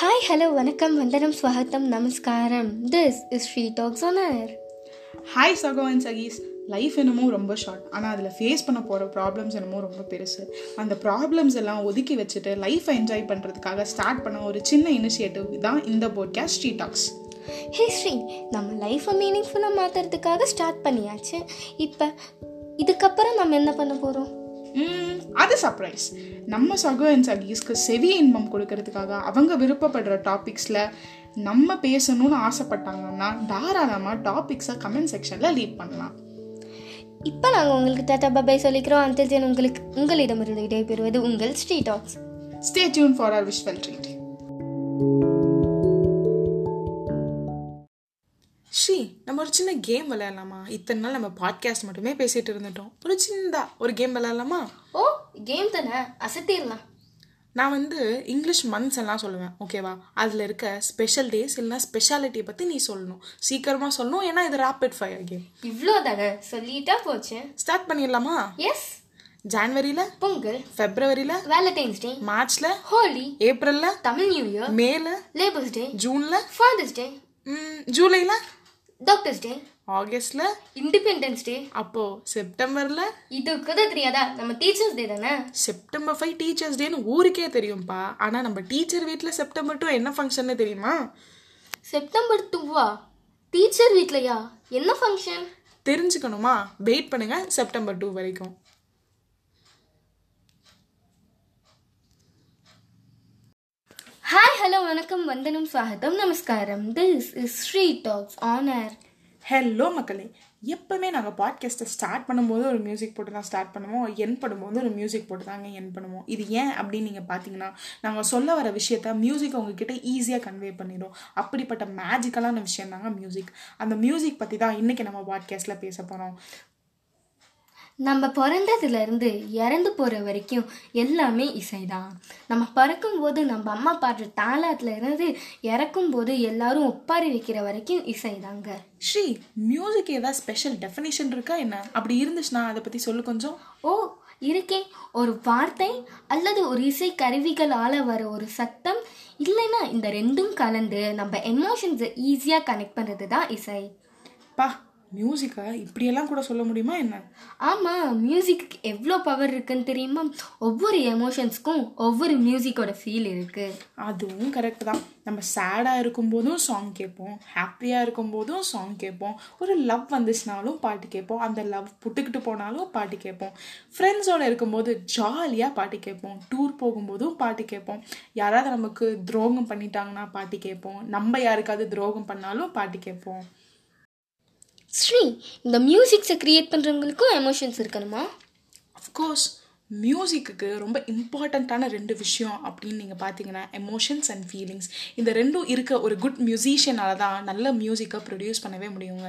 Hi hello வணக்கம் வந்தனம் ஸ்வாகத்தம் நமஸ்காரம். திஸ் இஸ் ஸ்ரீ டாக்ஸ் ஆனர் ஹாய் சகோ அண்ட் சகீஸ் லைஃப் என்னமோ ரொம்ப ஷார்ட் ஆனால் அதில் ஃபேஸ் பண்ண போகிற ப்ராப்ளம்ஸ் என்னமோ ரொம்ப பெருசு. அந்த ப்ராப்ளம்ஸ் எல்லாம் ஒதுக்கி வச்சுட்டு லைஃப்பை என்ஜாய் பண்ணுறதுக்காக ஸ்டார்ட் பண்ண ஒரு சின்ன இனிஷியேட்டிவ் தான் இந்த podcast Stree talks hey Stree நம்ம லைஃப்பை மீனிங்ஃபுல்லாக மாற்றுறதுக்காக ஸ்டார்ட் பண்ணியாச்சு. இப்போ இதுக்கப்புறம் நம்ம என்ன பண்ண போகிறோம் அது சர்ப்ரைஸ் நம்ம சகோ அண்ட் சகீஸ்க்கு செவி இன்பம் கொடுக்கறதுக்காக அவங்க விருப்பப்படுற டாபிக்ஸில் நம்ம பேசணும்னு ஆசைப்பட்டாங்கன்னா தாராளமாக டாபிக்ஸை கமெண்ட் செக்ஷனில் லீவ் பண்ணலாம். இப்போ நாங்கள் உங்களுக்கு டாட்டா பபாய் சொல்லிக்கிறோம். அந்த தென் உங்களுக்கு உங்களிடமிருந்து விடைபெறுவது உங்கள் Stree talks. Stay tuned for our visual treat Stree நம்ம ஒரு சின்ன கேம் விளையாடலாமா? இத்தனை நாள் நம்ம பாட்காஸ்ட் மட்டுமே பேசிட்டு இருந்துட்டோம். ஒரு சின்னதா ஒரு கேம் விளையாடலாமா? ஓ கேம் தானே? அசத்திடலாம். நான் வந்து இங்கிலீஷ் மந்த்ஸ் எல்லாம் சொல்லுவேன் ஓகேவா அதில் இருக்க ஸ்பெஷல் டேஸ் இல்லைனா ஸ்பெஷாலிட்டியை பற்றி நீ சொல்லணும். சீக்கிரமாக சொல்லணும் ஏன்னா இது ரேபிட் ஃபயர் கேம் இவ்வளோ தானே சொல்லிட்டா போச்சு. ஸ்டார்ட் பண்ணிடலாமா? எஸ் ஜான்வரியில் பொங்கல். ஃபெப்ரவரியில் வேலண்டைன்ஸ் டே மார்ச்சில் ஹோலி ஏப்ரலில் தமிழ் நியூ இயர் மேல லேபர்ஸ் டே ஜூனில் ஃபாதர்ஸ் டே ஜூலையில் டாக்டர்ஸ் டே ஆகஸ்டில்? இண்டிபெண்டன்ஸ் டே அப்போது செப்டம்பரில்? இது கூட தெரியாதா? நம்ம டீச்சர்ஸ் டே தானே? செப்டம்பர் ஃபைவ் டீச்சர்ஸ் டேன்னு ஊருக்கே தெரியும்ப்பா ஆனால் நம்ம டீச்சர் வீட்டில் செப்டம்பர் டூ என்ன ஃபங்க்ஷன்னு தெரியுமா? செப்டம்பர் டூவா டீச்சர் வீட்லயா? என்ன ஃபங்க்ஷன் தெரிஞ்சுக்கணுமா? வெயிட் பண்ணுங்க செப்டம்பர் டூ வரைக்கும். ஹாய் ஹலோ வணக்கம். வந்தனம் ஸ்வாகத்தம் நமஸ்காரம். This is Sri talks honour hello மக்களே. எப்போவுமே நாங்கள் பாட்காஸ்ட்டை ஸ்டார்ட் பண்ணும்போது ஒரு மியூசிக் போட்டு தான் ஸ்டார்ட் பண்ணுவோம். என் பண்ணும்போது ஒரு மியூசிக் போட்டு தாங்க என் பண்ணுவோம். இது ஏன் அப்படின்னு நீங்கள் பார்த்தீங்கன்னா நாங்கள் சொல்ல வர விஷயத்த மியூசிக் உங்ககிட்ட ஈஸியாக கன்வே பண்ணிடும் அப்படிப்பட்ட மேஜிக்கலான விஷயம் தாங்க மியூசிக் அந்த மியூசிக் பற்றி தான் இன்றைக்கி நம்ம பாட்காஸ்ட்டில் பேச போகிறோம் நம்ம பிறந்ததுல இருந்து இறந்து போற வரைக்கும் எல்லாமே இசைதான். நம்ம பறக்கும் போது நம்ம அம்மா பாடுற தாளாத்துல இருந்து இறக்கும் போது எல்லாரும் ஒப்பாரி வைக்கிற வரைக்கும் இசைதாங்க. ஸ்ரீ மியூசிக் ஏதாவது ஸ்பெஷல் டெஃபினேஷன் இருக்கா என்ன? அப்படி இருந்துச்சுன்னா அதை பற்றி சொல்லு கொஞ்சம். ஓ இருக்கே. ஒரு வார்த்தை அல்லது ஒரு இசை கருவிகளால் வர ஒரு சத்தம் இல்லைன்னா இந்த ரெண்டும் கலந்து நம்ம எமோஷன்ஸை ஈஸியாக கனெக்ட் பண்ணுறது தான் இசை. பா மியூசிக்கை இப்படியெல்லாம் கூட சொல்ல முடியுமா என்ன? ஆமாம் மியூசிக்கு எவ்வளோ பவர் இருக்குன்னு தெரியுமா? ஒவ்வொரு எமோஷன்ஸ்க்கும் ஒவ்வொரு மியூசிக்கோட ஃபீல் இருக்குது அதுவும் கரெக்ட் தான். நம்ம சேடாக இருக்கும்போதும் சாங் கேட்போம். ஹாப்பியாக இருக்கும்போதும் சாங் கேட்போம். ஒரு லவ் வந்துச்சுனாலும் பாட்டு கேட்போம். அந்த லவ் புட்டுக்கிட்டு போனாலும் பாட்டு கேட்போம். ஃப்ரெண்ட்ஸோட இருக்கும்போது ஜாலியாக பாட்டு கேட்போம். டூர் போகும்போதும் பாட்டு கேட்போம். யாராவது நமக்கு துரோகம் பண்ணிட்டாங்கன்னா பாட்டு கேட்போம். நம்ம யாருக்காவது துரோகம் பண்ணாலும் பாட்டு கேட்போம். ஸ்ரீ இந்த மியூசிக்ஸை க்ரியேட் பண்ணுறவங்களுக்கும் எமோஷன்ஸ் இருக்கணுமா? அஃப்கோர்ஸ் மியூசிக்குக்கு ரொம்ப இம்பார்ட்டண்ட்டான ரெண்டு விஷயம் அப்படின்னு நீங்கள் பார்த்தீங்கன்னா எமோஷன்ஸ் அண்ட் ஃபீலிங்ஸ் இந்த ரெண்டும் இருக்க ஒரு குட் மியூசிஷியனால தான் நல்ல மியூசிக்கை ப்ரொடியூஸ் பண்ணவே முடியுங்க.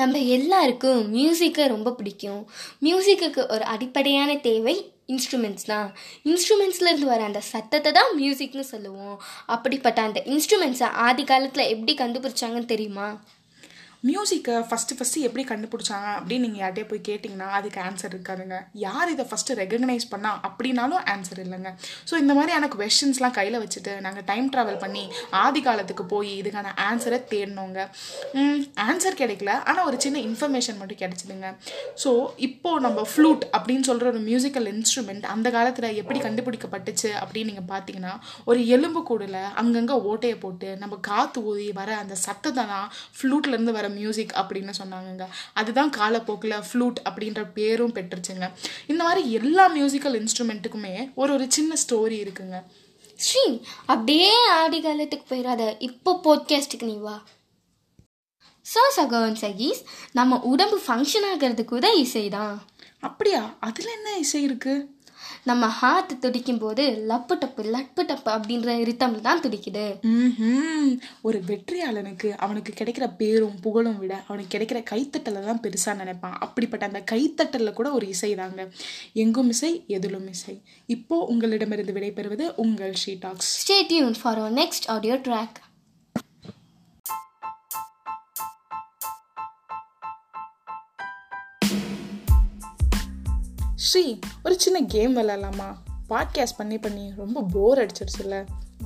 நம்ம எல்லாருக்கும் மியூசிக்கை ரொம்ப பிடிக்கும். மியூசிக்குக்கு ஒரு அடிப்படையான தேவை இன்ஸ்ட்ருமெண்ட்ஸ் தான். இன்ஸ்ட்ருமெண்ட்ஸ்லேருந்து வர அந்த சத்தத்தை தான் மியூசிக்னு சொல்லுவோம். அப்படிப்பட்ட அந்த இன்ஸ்ட்ருமெண்ட்ஸை ஆதி காலத்தில் எப்படி கண்டுபிடிச்சாங்கன்னு தெரியுமா? மியூசிக்கை ஃபஸ்ட்டு ஃபஸ்ட்டு எப்படி கண்டுபிடிச்சாங்க அப்படின்னு நீங்கள் யார்கிட்டயே போய் கேட்டிங்கன்னா அதுக்கு ஆன்சர் இருக்காதுங்க. யார் இதை ஃபஸ்ட்டு ரெகக்னைஸ் பண்ணா அப்படின்னாலும் ஆன்சர் இல்லைங்க. ஸோ இந்த மாதிரியான கொஷின்ஸ்லாம் கையில் வச்சுட்டு நாங்கள் டைம் ட்ராவல் பண்ணி ஆதி காலத்துக்கு போய் இதுக்கான ஆன்சரை தேடினோங்க ஆன்சர் கிடைக்கல. ஆனால் ஒரு சின்ன இன்ஃபர்மேஷன் மட்டும் கிடைச்சிதுங்க. ஸோ இப்போது நம்ம ஃப்ளூட் அப்படின்னு சொல்கிற ஒரு மியூசிக்கல் இன்ஸ்ட்ருமெண்ட் அந்த காலத்தில் எப்படி கண்டுபிடிக்கப்பட்டுச்சு அப்படின்னு நீங்கள் பார்த்தீங்கன்னா ஒரு எலும்பு கூடில் அங்கங்கே ஓட்டையை போட்டு நம்ம காற்று ஊதி வர அந்த சத்தத்தை தான் ஃப்ளூட்லேருந்து வர மியூசிக் அப்படின்னு சொன்னாங்கங்க. அதுதான் காலப்போக்கில் ஃப்ளூட் அப்படின்ற பேரும் பெற்றுச்சுங்க. இந்த மாதிரி எல்லா மியூசிக்கல் இன்ஸ்ட்ருமெண்ட்டுக்குமே ஒரு ஒரு சின்ன ஸ்டோரி இருக்குங்க. ஸ்ரீ அப்படியே ஆதி காலத்துக்கு போயிடாத இப்போ போட்காஸ்ட்டுக்கு நீ வா. ஸோ சகோன் சகீஸ் நம்ம உடம்பு ஃபங்க்ஷன் ஆகிறது கூட இசை தான். அப்படியா? அதில் என்ன இசை இருக்குது நம்ம ஹார்ட் துடிக்கும் போது லப்பு டப்பு லப்பு டப்பு அப்படின்ற ரித்தமில் தான் துடிக்குது. ஒரு வெற்றியாளனுக்கு அவனுக்கு கிடைக்கிற பேரும் புகழும் விட அவனுக்கு கிடைக்கிற கைத்தட்டலை தான் பெருசாக நினைப்பான். அப்படிப்பட்ட அந்த கைத்தட்டலில் கூட ஒரு இசை தாங்க. எங்கும் இசை எதிலும் இசை. இப்போ உங்களிடமிருந்து விடைபெறுவது உங்கள் she talks. Stay tuned for our next Stree ஒரு சின்ன கேம் விளையாடலாமா? பாட்காஸ்ட் பண்ணி பண்ணி ரொம்ப போர் அடிச்சிருச்சுல்ல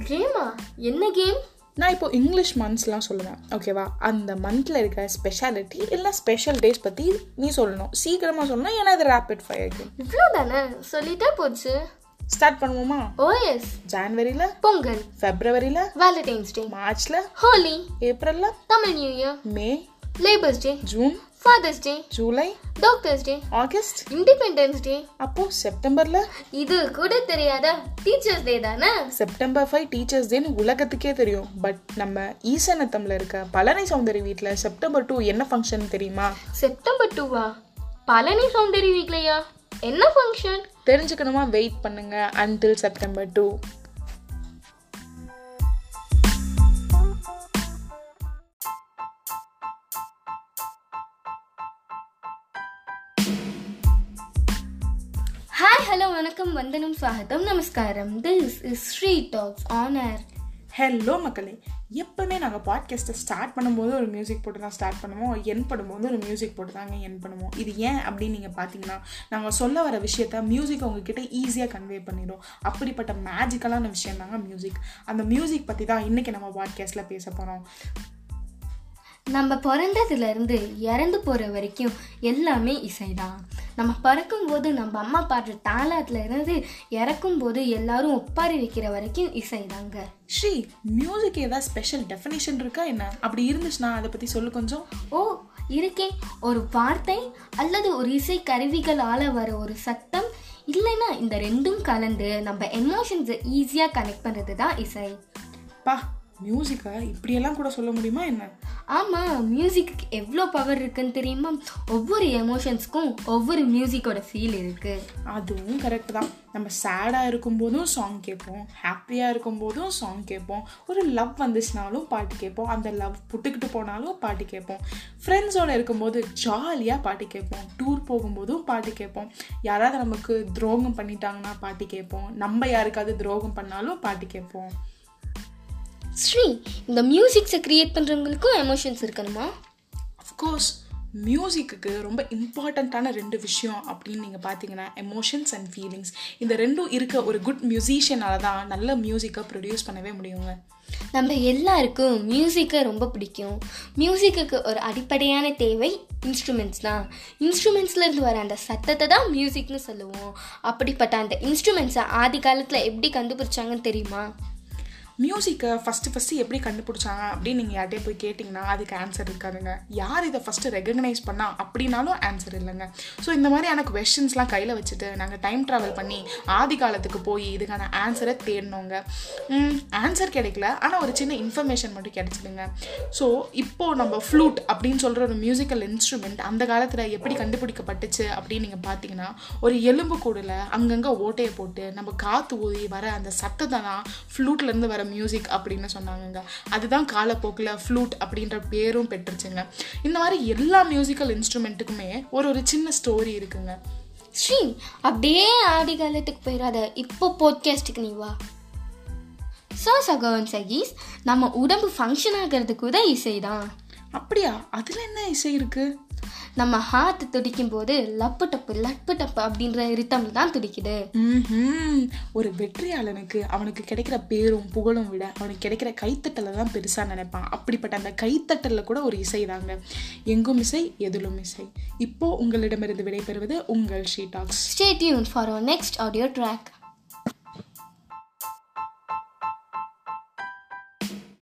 கேமா என்ன கேம் நான் இப்போ இங்கிலீஷ் மந்த்ஸ்லாம் சொல்லுவேன். ஓகேவா அந்த மந்தில் இருக்க ஸ்பெஷாலிட்டி இல்லை ஸ்பெஷல் டேஸ் பற்றி நீ சொல்லணும். சீக்கிரமாக சொல்லணும் ஏன்னா இது ரேபிட் ஃபயர் கேம் இவ்வளோ தானே சொல்லிட்டே போச்சு. ஸ்டார்ட் பண்ணுவோமா? ஓஎஸ் ஜான்வரியில் பொங்கல். ஃபெப்ரவரியில் வேலண்டைன்ஸ் டே மார்ச்சில் ஹோலி ஏப்ரலில் Tamil new year May labours day June father's day July doctors day August independence day அப்போ செப்டம்பர்ல இது கூட தெரியாதா டீச்சர்ஸ் டே தானே? செப்டம்பர் ஃபைவ் டீச்சர்ஸ் டேன்னு உலகத்துக்கே தெரியும். பட் நம்ம ஈசனத்தம்ல இருக்க பழனி சௌந்தரி வீட்டில் செப்டம்பர் டூ என்ன ஃபங்க்ஷன் தெரியுமா? செப்டம்பர் டூவா பழனி சௌந்தரி வீட்லையா? என்ன ஃபங்க்ஷன் தெரிஞ்சுக்கணுமா? வெயிட் பண்ணுங்க. Until September two hi hello வணக்கம் வந்தனம் ஸ்வாகத்தம் நமஸ்காரம். This is Stree talks on hello மக்களே. எப்பவுமே நாங்கள் பாட்காஸ்ட்டை ஸ்டார்ட் பண்ணும்போது ஒரு மியூசிக் போட்டு தான் ஸ்டார்ட் பண்ணுவோம். என் பண்ணும்போது ஒரு மியூசிக் போட்டு தாங்க என் பண்ணுவோம். இது ஏன் அப்படின்னு நீங்கள் பார்த்தீங்கன்னா நாங்கள் சொல்ல வர விஷயத்த மியூசிக் உங்ககிட்ட ஈஸியாக கன்வே பண்ணிடும் அப்படிப்பட்ட மேஜிக்கலான விஷயம் தாங்க மியூசிக் அந்த மியூசிக் பற்றி தான் இன்றைக்கி நம்ம பாட்காஸ்ட்டில் பேச போகிறோம் நம்ம பிறந்ததுலேருந்து இறந்து போகிற வரைக்கும் எல்லாமே இசைதான். நம்ம பிறக்கும்போது நம்ம அம்மா பாடுற தாளாத்துல இருந்து இறக்கும் போது எல்லாரும் ஒப்பாரி வைக்கிற வரைக்கும் இசைதாங்க. ஸ்ரீ மியூசிக் ஏதாவது ஸ்பெஷல் டெஃபினேஷன் இருக்கா என்ன? அப்படி இருந்துச்சுன்னா அதை பற்றி சொல்லு கொஞ்சம். ஓ இருக்கே. ஒரு வார்த்தை அல்லது ஒரு இசை கருவிகளால் வர ஒரு சத்தம் இல்லைன்னா இந்த ரெண்டும் கலந்து நம்ம எமோஷன்ஸை ஈஸியாக கனெக்ட் பண்ணுறது தான் இசை. பா மியூசிக்கை இப்படியெல்லாம் கூட சொல்ல முடியுமா என்ன? ஆமாம் மியூசிக்கு எவ்வளோ பவர் இருக்குன்னு தெரியுமா? ஒவ்வொரு எமோஷன்ஸ்க்கும் ஒவ்வொரு மியூசிக்கோட ஃபீல் இருக்குது அதுவும் கரெக்ட் தான். நம்ம சேடாக இருக்கும்போதும் சாங் கேட்போம். ஹாப்பியாக இருக்கும்போதும் சாங் கேட்போம். ஒரு லவ் வந்துச்சுனாலும் பாட்டு கேட்போம். அந்த லவ் புட்டுக்கிட்டு போனாலும் பாட்டு கேட்போம். ஃப்ரெண்ட்ஸோடு இருக்கும்போது ஜாலியாக பாட்டு கேட்போம். டூர் போகும்போதும் பாட்டு கேட்போம். யாராவது நமக்கு துரோகம் பண்ணிட்டாங்கன்னா பாட்டு கேட்போம். நம்ம யாருக்காவது துரோகம் பண்ணாலும் பாட்டு கேட்போம். ஸ்ரீ இந்த மியூசிக்ஸை க்ரியேட் பண்ணுறவங்களுக்கும் எமோஷன்ஸ் இருக்கணுமா? அஃப்கோர்ஸ் மியூசிக்கு ரொம்ப இம்பார்ட்டண்ட்டான ரெண்டு விஷயம் அப்படின்னு நீங்கள் பார்த்தீங்கன்னா எமோஷன்ஸ் அண்ட் ஃபீலிங்ஸ் இந்த ரெண்டும் இருக்க ஒரு குட் மியூசிஷியனால தான் நல்ல மியூசிக்கை ப்ரொடியூஸ் பண்ணவே முடியுங்க. நம்ம எல்லாருக்கும் மியூசிக்கை ரொம்ப பிடிக்கும். மியூசிக்குக்கு ஒரு அடிப்படையான தேவை இன்ஸ்ட்ருமெண்ட்ஸ் தான். இன்ஸ்ட்ருமெண்ட்ஸ்லேருந்து வர அந்த சத்தத்தை தான் மியூசிக்னு சொல்லுவோம். அப்படிப்பட்ட அந்த இன்ஸ்ட்ருமெண்ட்ஸை ஆதி காலத்தில் எப்படி கண்டுபிடிச்சாங்கன்னு தெரியுமா? மியூசிக்கை ஃபஸ்ட்டு ஃபஸ்ட்டு எப்படி கண்டுபிடிச்சாங்க அப்படின்னு நீங்கள் யார்கிட்டயே போய் கேட்டிங்கன்னா அதுக்கு ஆன்சர் இருக்காதுங்க. யார் இதை ஃபஸ்ட்டு ரெகக்னைஸ் பண்ணா அப்படின்னாலும் ஆன்சர் இல்லைங்க. ஸோ இந்த மாதிரியான கொஷின்ஸ்லாம் கையில் வச்சுட்டு நாங்கள் டைம் ட்ராவல் பண்ணி ஆதி காலத்துக்கு போய் இதுக்கான ஆன்சரை தேடினோங்க ஆன்சர் கிடைக்கல. ஆனால் ஒரு சின்ன இன்ஃபர்மேஷன் மட்டும் கிடைச்சிதுங்க ஸோ இப்போது நம்ம ஃப்ளூட் அப்படின்னு சொல்கிற ஒரு மியூசிக்கல் இன்ஸ்ட்ருமெண்ட் அந்த காலத்தில் எப்படி கண்டுபிடிக்கப்பட்டுச்சு அப்படின்னு நீங்கள் பார்த்தீங்கன்னா ஒரு எலும்பு கூடில் அங்கங்கே ஓட்டையை போட்டு நம்ம காற்று ஊதி வர அந்த சத்தத்தை தான் ஃப்ளூட்லேருந்து வர மியூசிக் அப்படின்னு சொன்னாங்கங்க. அதுதான் காலப்போக்கில் ஃப்ளூட் அப்படின்ற பேரும் பெற்றுச்சுங்க. இந்த மாதிரி எல்லா மியூசிக்கல் இன்ஸ்ட்ருமெண்ட்டுக்குமே ஒரு ஒரு சின்ன ஸ்டோரி இருக்குங்க. ஸ்ரீ அப்படியே ஆதி காலத்துக்கு போயிடாத இப்போ போட்காஸ்ட்டுக்கு நீ வா. ஸோ சகோன் சகீஸ் நம்ம உடம்பு ஃபங்க்ஷன் ஆகிறதுக்கு கூட இசை தான். அப்படியா? அதில் என்ன இசை இருக்குது நம்ம ஹார்ட் துடிக்கும் போது லப்பு டப்பு லப்பு டப்பு அப்படின்ற ரித்தம் தான் துடிக்குது. ஒரு வெற்றியாளனுக்கு அவனுக்கு கிடைக்கிற பேரும் புகழும் விட அவனுக்கு கிடைக்கிற கைத்தட்டலை தான் பெருசாக நினைப்பான். அப்படிப்பட்ட அந்த கைத்தட்டலில் கூட ஒரு இசை தாங்க. எங்கும் இசை எதிலும் இசை. இப்போ உங்களிடமிருந்து விடைபெறுவது உங்கள் she talks. Stay tuned for our next audio track.